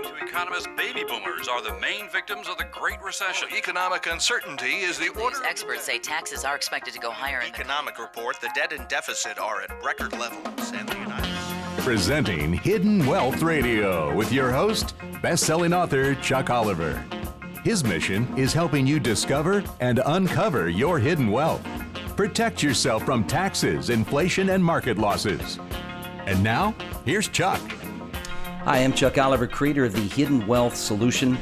According to economists, baby boomers are the main victims of the Great Recession. Economic uncertainty is the order. These experts say taxes are expected to go higher in the Economic report: the debt and deficit are at record levels, and the United States. Presenting Hidden Wealth Radio with your host, best-selling author Chuck Oliver. His mission is helping you discover and uncover your hidden wealth. Protect yourself from taxes, inflation, and market losses. And now, here's Chuck. Hi, I'm Chuck Oliver, creator of the Hidden Wealth Solution,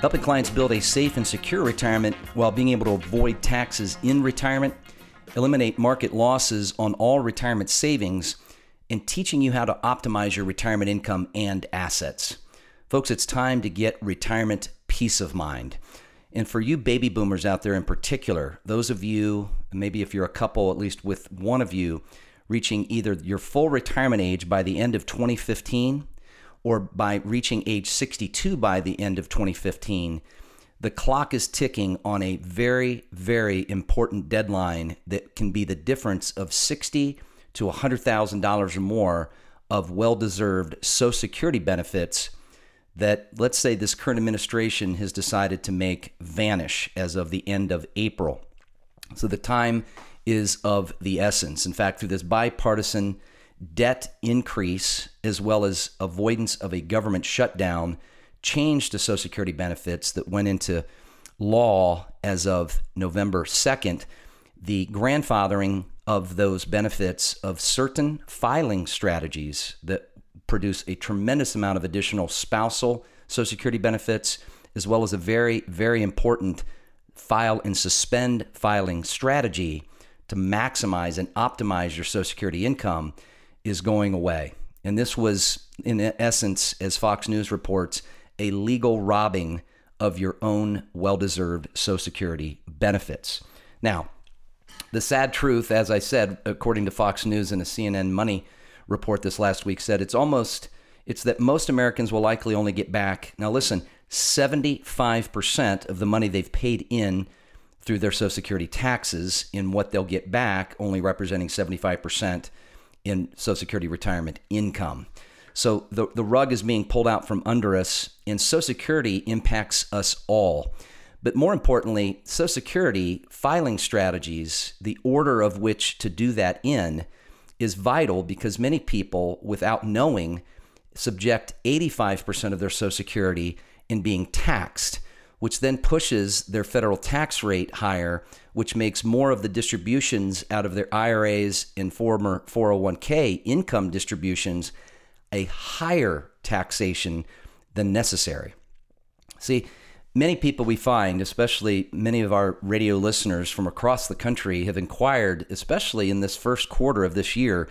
helping clients build a safe and secure retirement while being able to avoid taxes in retirement, eliminate market losses on all retirement savings, and teaching you how to optimize your retirement income and assets. Folks, it's time to get retirement peace of mind. And for you baby boomers out there in particular, those of you, maybe if you're a couple, at least with one of you, reaching either your full retirement age by the end of 2015 or by reaching age 62 by the end of 2015, the clock is ticking on a very, very important deadline that can be the difference of sixty to $100,000 or more of well deserved Social Security benefits that, let's say, this current administration has decided to make vanish as of the end of April. So the time is of the essence. In fact, through this bipartisan debt increase as well as avoidance of a government shutdown, change to Social Security benefits that went into law as of November 2nd, the grandfathering of those benefits of certain filing strategies that produce a tremendous amount of additional spousal Social Security benefits, as well as a very, very important file and suspend filing strategy to maximize and optimize your Social Security income is going away. And this was, in essence, as Fox News reports, a legal robbing of your own well deserved Social Security benefits. Now, the sad truth, as I said, according to Fox News and a CNN Money report this last week, said it's almost it's that most Americans will likely only get back. Now, listen, 75% of the money they've paid in through their Social Security taxes in what they'll get back, only representing 75% in Social Security retirement income. So the, the rug is being pulled out from under us, and Social Security impacts us all. But more importantly, Social Security filing strategies, the order of which to do that in, is vital because many people, without knowing, subject 85% of their Social Security in being taxed, which then pushes their federal tax rate higher, which makes more of the distributions out of their IRAs and former 401k income distributions a higher taxation than necessary. See, many people we find, especially many of our radio listeners from across the country, have inquired, especially in this first quarter of this year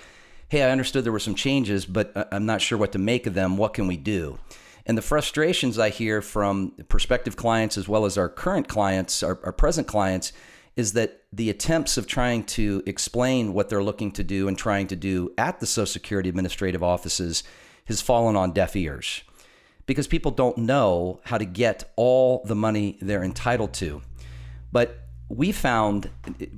hey, I understood there were some changes, but I'm not sure what to make of them. What can we do? And the frustrations I hear from prospective clients as well as our current clients, our, our present clients, is that the attempts of trying to explain what they're looking to do and trying to do at the Social Security administrative offices has fallen on deaf ears because people don't know how to get all the money they're entitled to. But we found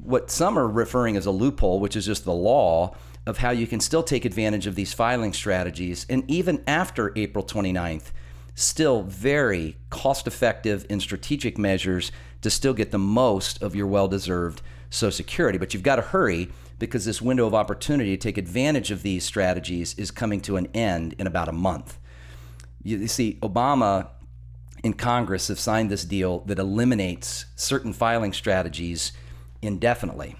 what some are referring as a loophole, which is just the law of how you can still take advantage of these filing strategies. And even after April 29th, still very cost effective and strategic measures to still get the most of your well deserved Social Security. But you've got to hurry because this window of opportunity to take advantage of these strategies is coming to an end in about a month. You see, Obama in Congress have signed this deal that eliminates certain filing strategies indefinitely.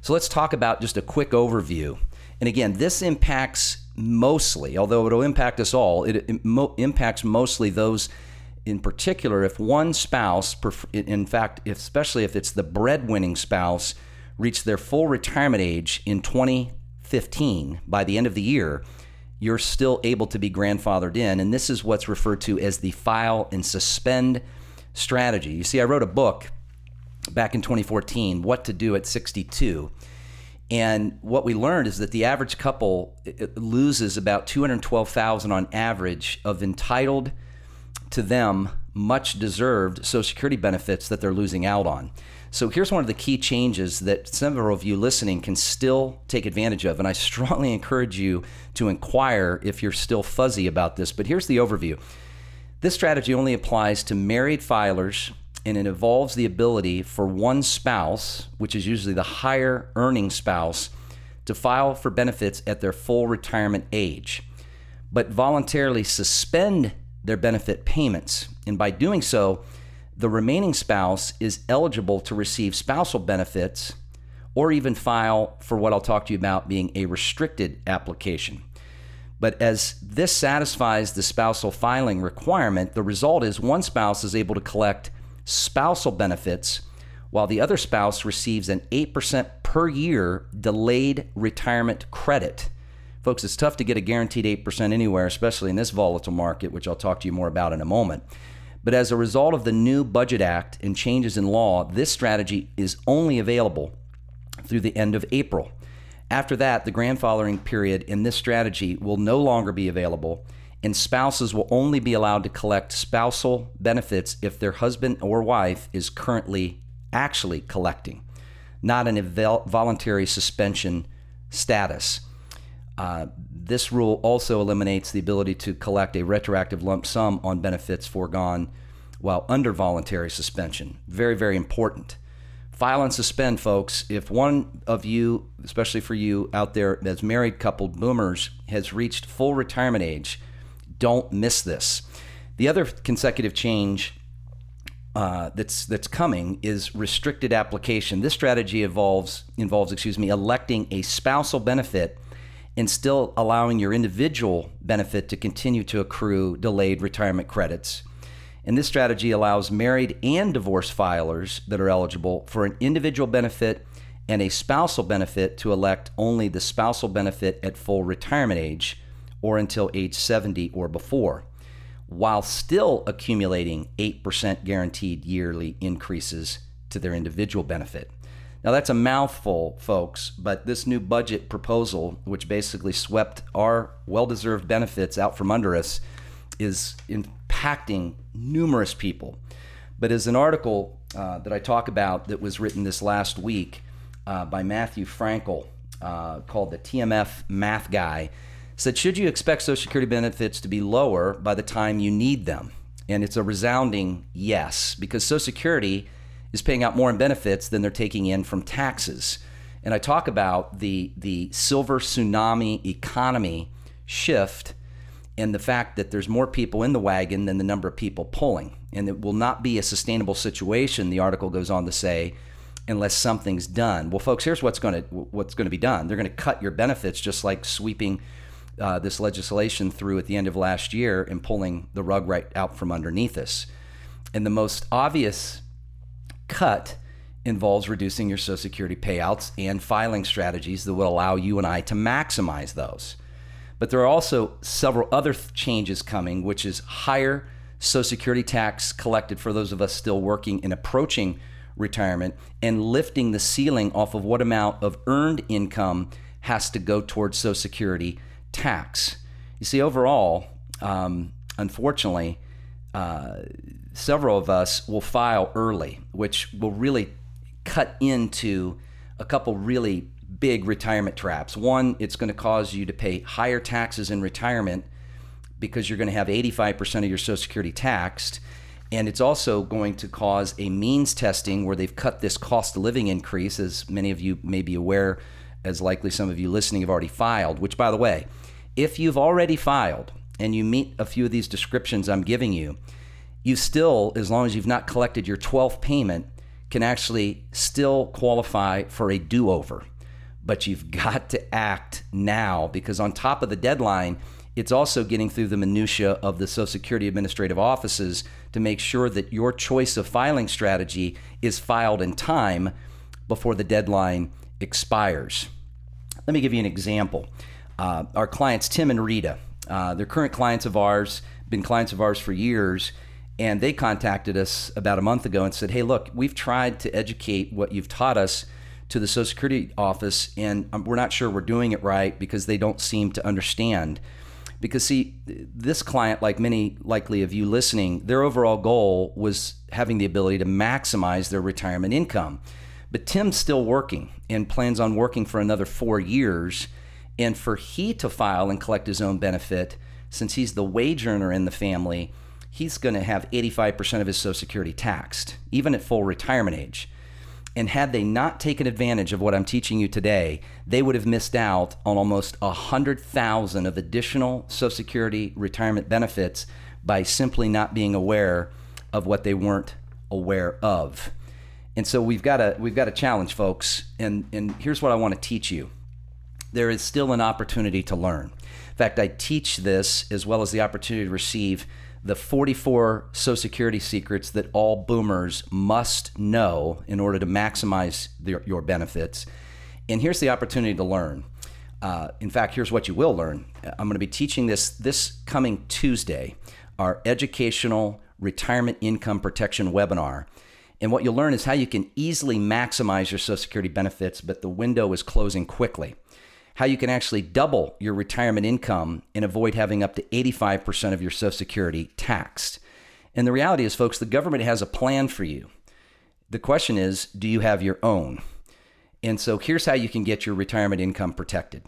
So let's talk about just a quick overview. And again, this impacts mostly, although it'll impact us all, it, it mo- impacts mostly those in particular if one spouse, in fact, especially if it's the breadwinning spouse, reached their full retirement age in 2015 by the end of the year you're still able to be grandfathered in. And this is what's referred to as the file and suspend strategy. You see, I wrote a book back in 2014, What to Do at 62. And what we learned is that the average couple loses about 212,000 on average of entitled to them much deserved social security benefits that they're losing out on. So here's one of the key changes that several of you listening can still take advantage of. And I strongly encourage you to inquire if you're still fuzzy about this. But here's the overview This strategy only applies to married filers and it involves the ability for one spouse, which is usually the higher earning spouse, to file for benefits at their full retirement age, but voluntarily suspend their benefit payments. And by doing so, the remaining spouse is eligible to receive spousal benefits or even file for what I'll talk to you about being a restricted application. But as this satisfies the spousal filing requirement, the result is one spouse is able to collect spousal benefits while the other spouse receives an 8% per year delayed retirement credit. Folks, it's tough to get a guaranteed 8% anywhere, especially in this volatile market, which I'll talk to you more about in a moment. But as a result of the new Budget Act and changes in law, this strategy is only available through the end of April. After that, the grandfathering period in this strategy will no longer be available, and spouses will only be allowed to collect spousal benefits if their husband or wife is currently actually collecting, not an voluntary suspension status. Uh, this rule also eliminates the ability to collect a retroactive lump sum on benefits foregone while under voluntary suspension. Very, very important file and suspend, folks. If one of you, especially for you out there as married couple, boomers, has reached full retirement age, don't miss this. The other consecutive change uh, that's that's coming is restricted application. This strategy involves involves, excuse me, electing a spousal benefit and still allowing your individual benefit to continue to accrue delayed retirement credits. And this strategy allows married and divorced filers that are eligible for an individual benefit and a spousal benefit to elect only the spousal benefit at full retirement age or until age 70 or before, while still accumulating 8% guaranteed yearly increases to their individual benefit. Now, that's a mouthful, folks, but this new budget proposal, which basically swept our well deserved benefits out from under us, is impacting numerous people. But as an article uh, that I talk about that was written this last week uh, by Matthew Frankel uh, called the TMF Math Guy said, Should you expect Social Security benefits to be lower by the time you need them? And it's a resounding yes, because Social Security is paying out more in benefits than they're taking in from taxes. And I talk about the, the silver tsunami economy shift and the fact that there's more people in the wagon than the number of people pulling. And it will not be a sustainable situation, the article goes on to say, unless something's done. Well, folks, here's what's going to what's going to be done. They're going to cut your benefits just like sweeping uh, this legislation through at the end of last year and pulling the rug right out from underneath us. And the most obvious cut involves reducing your Social Security payouts and filing strategies that will allow you and I to maximize those. But there are also several other th- changes coming, which is higher Social Security tax collected for those of us still working and approaching retirement, and lifting the ceiling off of what amount of earned income has to go towards Social Security tax. You see, overall, um, unfortunately, uh, several of us will file early, which will really cut into a couple really big retirement traps. One, it's going to cause you to pay higher taxes in retirement because you're going to have 85% of your Social Security taxed. And it's also going to cause a means testing where they've cut this cost of living increase, as many of you may be aware, as likely some of you listening have already filed. Which, by the way, if you've already filed and you meet a few of these descriptions I'm giving you, you still, as long as you've not collected your 12th payment, can actually still qualify for a do over but you've got to act now because on top of the deadline, it's also getting through the minutia of the Social Security administrative offices to make sure that your choice of filing strategy is filed in time before the deadline expires. Let me give you an example. Uh, our clients, Tim and Rita, uh, they're current clients of ours, been clients of ours for years, and they contacted us about a month ago and said, Hey, look, we've tried to educate what you've taught us to the Social Security office, and um, we're not sure we're doing it right because they don't seem to understand. Because, see, this client, like many likely of you listening, their overall goal was having the ability to maximize their retirement income. But Tim's still working and plans on working for another four years. And for he to file and collect his own benefit, since he's the wage earner in the family, he's going to have 85% of his Social Security taxed, even at full retirement age. And had they not taken advantage of what I'm teaching you today, they would have missed out on almost 100,000 of additional Social Security retirement benefits by simply not being aware of what they weren't aware of. And so we've got a we've got a challenge, folks. And and here's what I want to teach you. There is still an opportunity to learn. In fact, I teach this as well as the opportunity to receive the 44 Social Security secrets that all boomers must know in order to maximize your benefits. And here's the opportunity to learn. Uh, in fact, here's what you will learn. I'm going to be teaching this this coming Tuesday, our educational retirement income protection webinar. And what you'll learn is how you can easily maximize your Social Security benefits, but the window is closing quickly how you can actually double your retirement income and avoid having up to 85% of your Social Security taxed. And the reality is, folks, the government has a plan for you. The question is, do you have your own? And so here's how you can get your retirement income protected.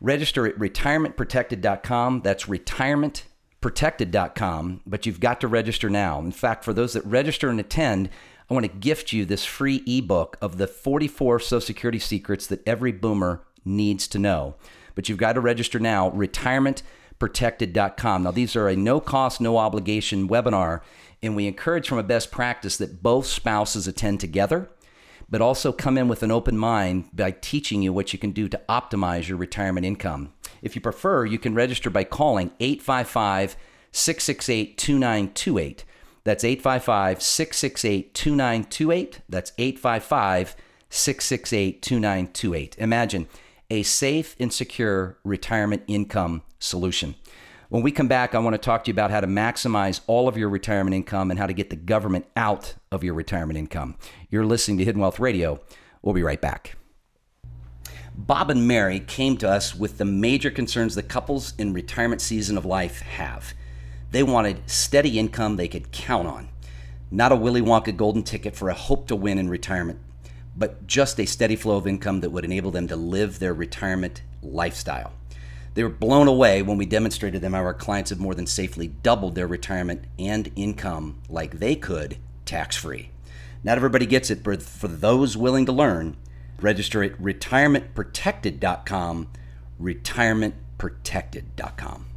Register at retirementprotected.com. That's retirementprotected.com, but you've got to register now. In fact, for those that register and attend, I want to gift you this free ebook of the 44 Social Security secrets that every boomer needs to know. But you've got to register now, retirementprotected.com. Now, these are a no cost, no obligation webinar, and we encourage from a best practice that both spouses attend together, but also come in with an open mind by teaching you what you can do to optimize your retirement income. If you prefer, you can register by calling 855 668 2928. That's 855 668 2928. That's 855 668 2928. Imagine a safe and secure retirement income solution. When we come back, I want to talk to you about how to maximize all of your retirement income and how to get the government out of your retirement income. You're listening to Hidden Wealth Radio. We'll be right back. Bob and Mary came to us with the major concerns that couples in retirement season of life have. They wanted steady income they could count on, not a Willy Wonka golden ticket for a hope to win in retirement but just a steady flow of income that would enable them to live their retirement lifestyle. They were blown away when we demonstrated them how our clients have more than safely doubled their retirement and income like they could tax free. Not everybody gets it, but for those willing to learn, register at retirementprotected.com, retirementprotected.com.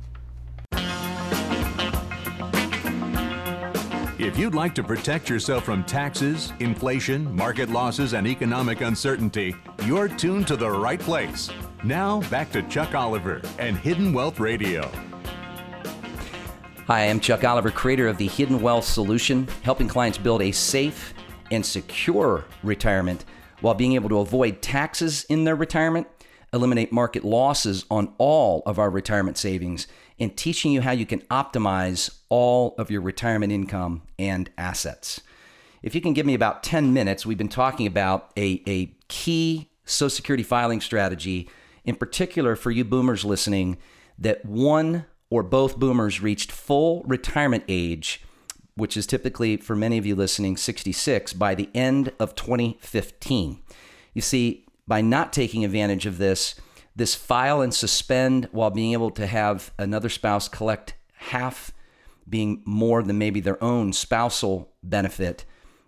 If you'd like to protect yourself from taxes, inflation, market losses, and economic uncertainty, you're tuned to the right place. Now, back to Chuck Oliver and Hidden Wealth Radio. Hi, I'm Chuck Oliver, creator of the Hidden Wealth Solution, helping clients build a safe and secure retirement while being able to avoid taxes in their retirement, eliminate market losses on all of our retirement savings, and teaching you how you can optimize all of your retirement income and assets. If you can give me about 10 minutes, we've been talking about a, a key Social Security filing strategy, in particular for you boomers listening, that one or both boomers reached full retirement age, which is typically for many of you listening 66, by the end of 2015. You see, by not taking advantage of this, this file and suspend while being able to have another spouse collect half being more than maybe their own spousal benefit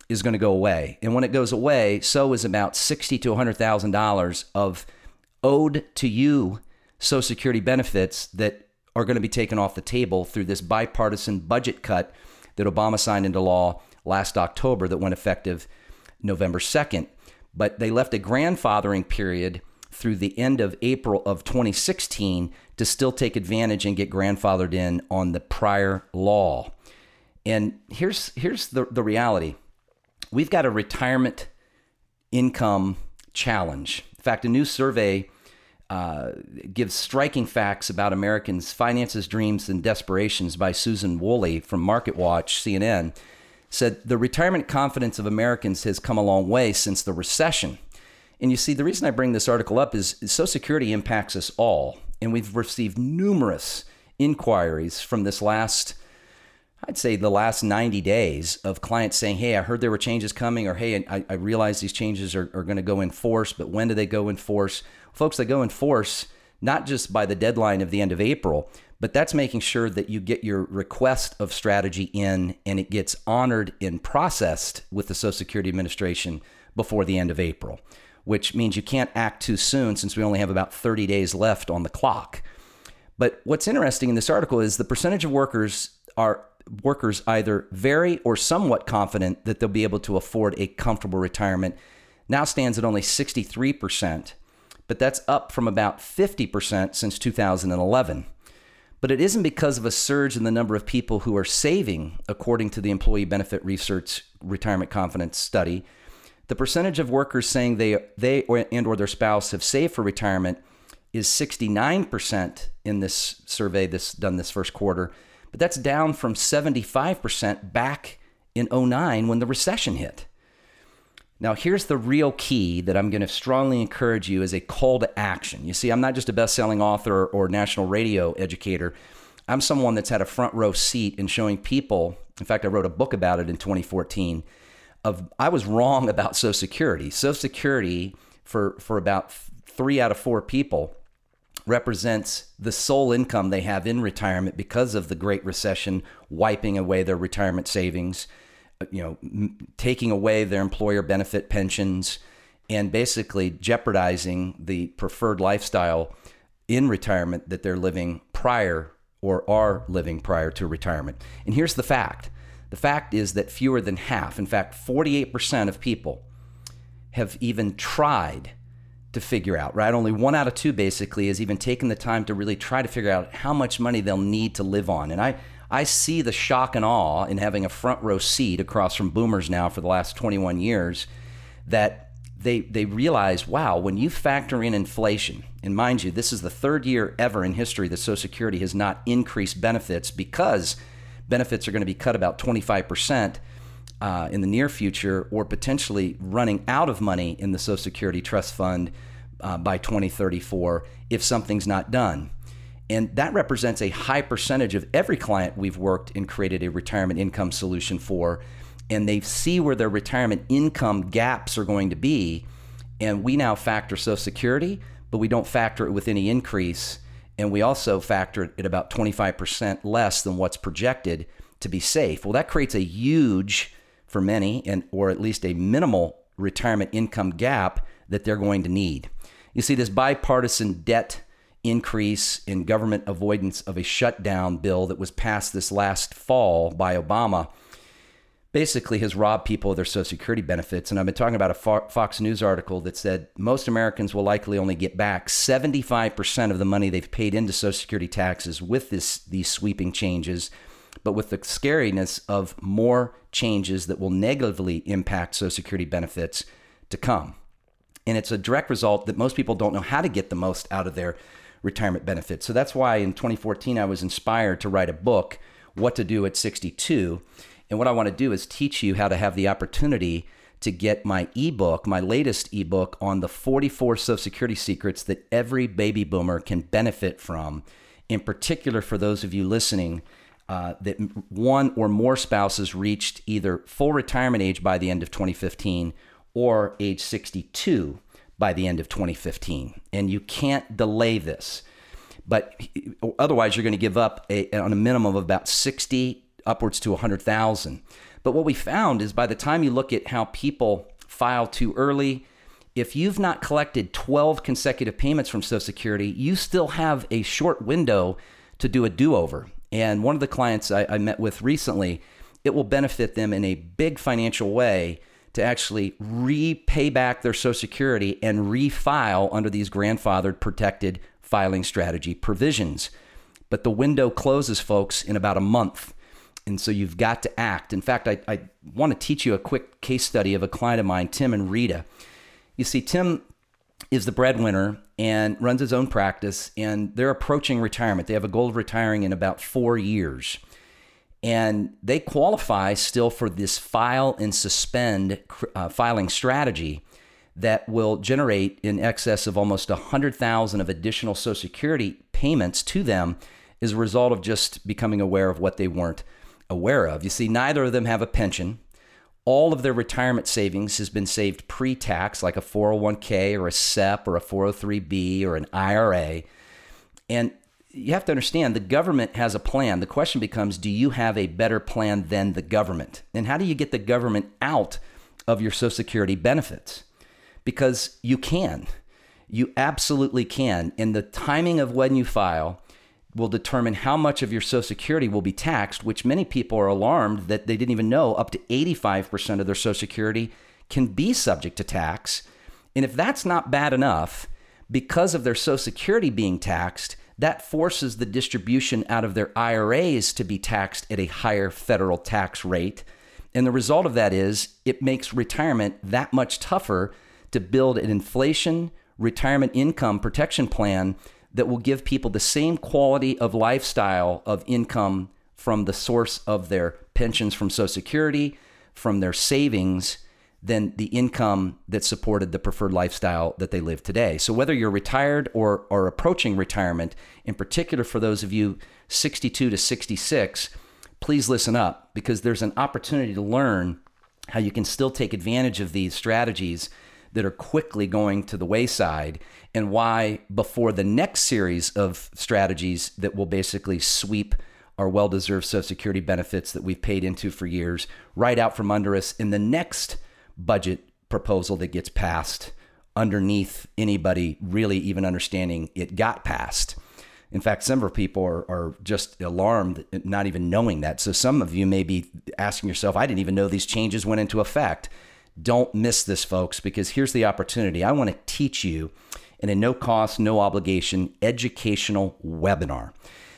is going to go away. And when it goes away, so is about sixty to hundred thousand dollars of owed to you Social Security benefits that are going to be taken off the table through this bipartisan budget cut that Obama signed into law last October that went effective November 2nd. But they left a grandfathering period through the end of April of 2016 to still take advantage and get grandfathered in on the prior law. And here's here's the, the reality. We've got a retirement income challenge. In fact, a new survey uh, gives striking facts about Americans' finances, dreams, and desperations by Susan Woolley from MarketWatch, CNN, said the retirement confidence of Americans has come a long way since the recession. And you see, the reason I bring this article up is, Social Security impacts us all. And we've received numerous inquiries from this last, I'd say the last 90 days of clients saying, Hey, I heard there were changes coming, or Hey, I, I realize these changes are, are going to go in force, but when do they go in force? Folks, they go in force not just by the deadline of the end of April, but that's making sure that you get your request of strategy in and it gets honored and processed with the Social Security Administration before the end of April, which means you can't act too soon since we only have about 30 days left on the clock. But what's interesting in this article is the percentage of workers are workers either very or somewhat confident that they'll be able to afford a comfortable retirement now stands at only 63%, but that's up from about 50% since 2011. But it isn't because of a surge in the number of people who are saving, according to the Employee Benefit Research Retirement Confidence Study. The percentage of workers saying they, they or, and or their spouse have saved for retirement is 69% in this survey this done this first quarter, but that's down from 75% back in 09 when the recession hit. Now, here's the real key that I'm going to strongly encourage you as a call to action. You see, I'm not just a best selling author or national radio educator. I'm someone that's had a front row seat in showing people. In fact, I wrote a book about it in 2014. Of I was wrong about Social Security. Social Security for for about three out of four people represents the sole income they have in retirement because of the Great Recession wiping away their retirement savings you know, m- taking away their employer benefit pensions and basically jeopardizing the preferred lifestyle in retirement that they're living prior or are living prior to retirement. And here's the fact the fact is that fewer than half, in fact, 48% of people have even tried to figure out, right? Only one out of two basically has even taken the time to really try to figure out how much money they'll need to live on. And I, I see the shock and awe in having a front row seat across from boomers now for the last 21 years that they, they realize, wow, when you factor in inflation, and mind you, this is the third year ever in history that Social Security has not increased benefits because benefits are going to be cut about 25% uh, in the near future or potentially running out of money in the Social Security Trust Fund uh, by 2034 if something's not done. And that represents a high percentage of every client we've worked and created a retirement income solution for. And they see where their retirement income gaps are going to be. And we now factor Social Security, but we don't factor it with any increase. And we also factor it at about 25% less than what's projected to be safe. Well, that creates a huge, for many, and or at least a minimal retirement income gap that they're going to need. You see, this bipartisan debt increase in government avoidance of a shutdown bill that was passed this last fall by Obama basically has robbed people of their Social Security benefits. And I've been talking about a Fox News article that said most Americans will likely only get back 75% of the money they've paid into Social Security taxes with this, these sweeping changes, but with the scariness of more changes that will negatively impact Social Security benefits to come. And it's a direct result that most people don't know how to get the most out of their retirement benefits. So that's why in 2014 I was inspired to write a book, What to Do at 62. And what I want to do is teach you how to have the opportunity to get my ebook, my latest ebook on the 44 Social Security secrets that every baby boomer can benefit from. In particular, for those of you listening, uh, that one or more spouses reached either full retirement age by the end of 2015 or age 62 by the end of 2015. And you can't delay this. But otherwise, you're going to give up a, on a minimum of about 60 upwards to 100,000. But what we found is by the time you look at how people file too early, if you've not collected 12 consecutive payments from Social Security, you still have a short window to do a do over. And one of the clients I, I met with recently, it will benefit them in a big financial way to actually repay back their Social Security and refile under these grandfathered protected filing strategy provisions. But the window closes, folks, in about a month. And so you've got to act. In fact, I, I want to teach you a quick case study of a client of mine, Tim and Rita. You see, Tim is the breadwinner and runs his own practice, and they're approaching retirement. They have a goal of retiring in about four years and they qualify still for this file and suspend uh, filing strategy that will generate in excess of almost 100,000 of additional social security payments to them as a result of just becoming aware of what they weren't aware of. You see neither of them have a pension. All of their retirement savings has been saved pre-tax like a 401k or a SEP or a 403b or an IRA. And you have to understand the government has a plan. The question becomes do you have a better plan than the government? And how do you get the government out of your Social Security benefits? Because you can. You absolutely can. And the timing of when you file will determine how much of your Social Security will be taxed, which many people are alarmed that they didn't even know up to 85% of their Social Security can be subject to tax. And if that's not bad enough, because of their Social Security being taxed, that forces the distribution out of their IRAs to be taxed at a higher federal tax rate. And the result of that is it makes retirement that much tougher to build an inflation retirement income protection plan that will give people the same quality of lifestyle of income from the source of their pensions from Social Security, from their savings, than the income that supported the preferred lifestyle that they live today. So, whether you're retired or, are approaching retirement, in particular for those of you 62 to 66, please listen up because there's an opportunity to learn how you can still take advantage of these strategies that are quickly going to the wayside and why before the next series of strategies that will basically sweep our well deserved Social Security benefits that we've paid into for years right out from under us in the next budget proposal that gets passed underneath anybody really even understanding it got passed. In fact, some of people are, are just alarmed, not even knowing that. So some of you may be asking yourself, I didn't even know these changes went into effect. Don't miss this, folks, because here's the opportunity. I want to teach you in a no cost, no obligation educational webinar.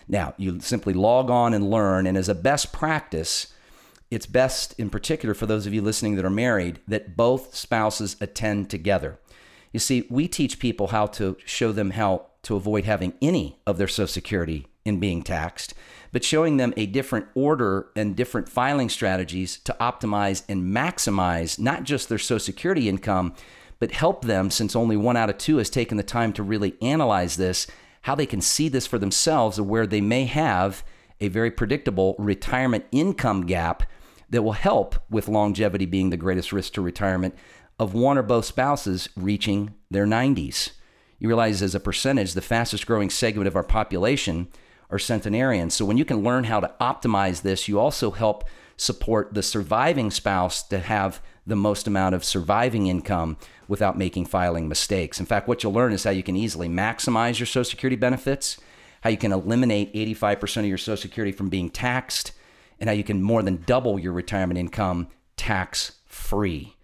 Now, you simply log on and learn, and as a best practice, it's best, in particular for those of you listening that are married, that both spouses attend together. You see, we teach people how to show them how to avoid having any of their Social Security in being taxed but showing them a different order and different filing strategies to optimize and maximize not just their Social Security income, but help them, since only one out of two has taken the time to really analyze this, how they can see this for themselves where they may have a very predictable retirement income gap that will help with longevity being the greatest risk to retirement of one or both spouses reaching their 90s. You realize, as a percentage, the fastest growing segment of our population or centenarians. So when you can learn how to optimize this, you also help support the surviving spouse to have the most amount of surviving income without making filing mistakes. In fact, what you'll learn is how you can easily maximize your Social Security benefits, how you can eliminate 85% of your Social Security from being taxed, and how you can more than double your retirement income tax free.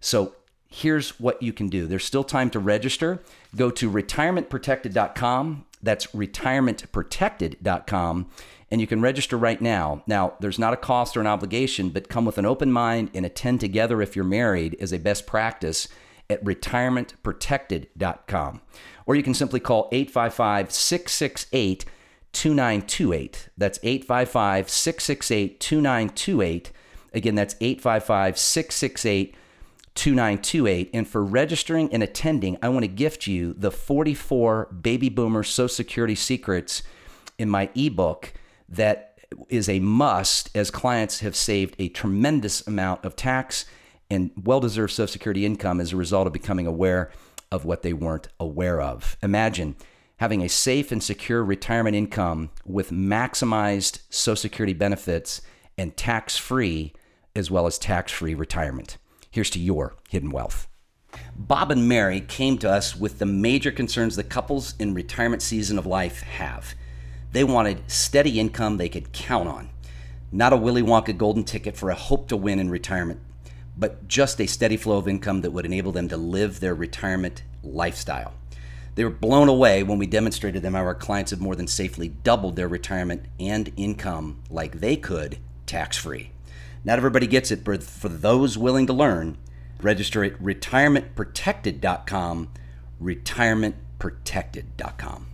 So here's what you can do. There's still time to register. Go to retirementprotected.com that's retirementprotected.com. And you can register right now. Now, there's not a cost or an obligation, but come with an open mind and attend together if you're married as a best practice at retirementprotected.com. Or you can simply call 855 668 2928. That's 855 668 2928. Again, that's 855 668 2928. And for registering and attending, I want to gift you the 44 Baby Boomer Social Security Secrets in my ebook that is a must as clients have saved a tremendous amount of tax and well deserved Social Security income as a result of becoming aware of what they weren't aware of. Imagine having a safe and secure retirement income with maximized Social Security benefits and tax free, as well as tax free retirement. Here's to your hidden wealth. Bob and Mary came to us with the major concerns that couples in retirement season of life have. They wanted steady income they could count on, not a Willy Wonka golden ticket for a hope to win in retirement, but just a steady flow of income that would enable them to live their retirement lifestyle. They were blown away when we demonstrated them how our clients have more than safely doubled their retirement and income like they could tax free. Not everybody gets it, but for those willing to learn, register at retirementprotected.com, retirementprotected.com.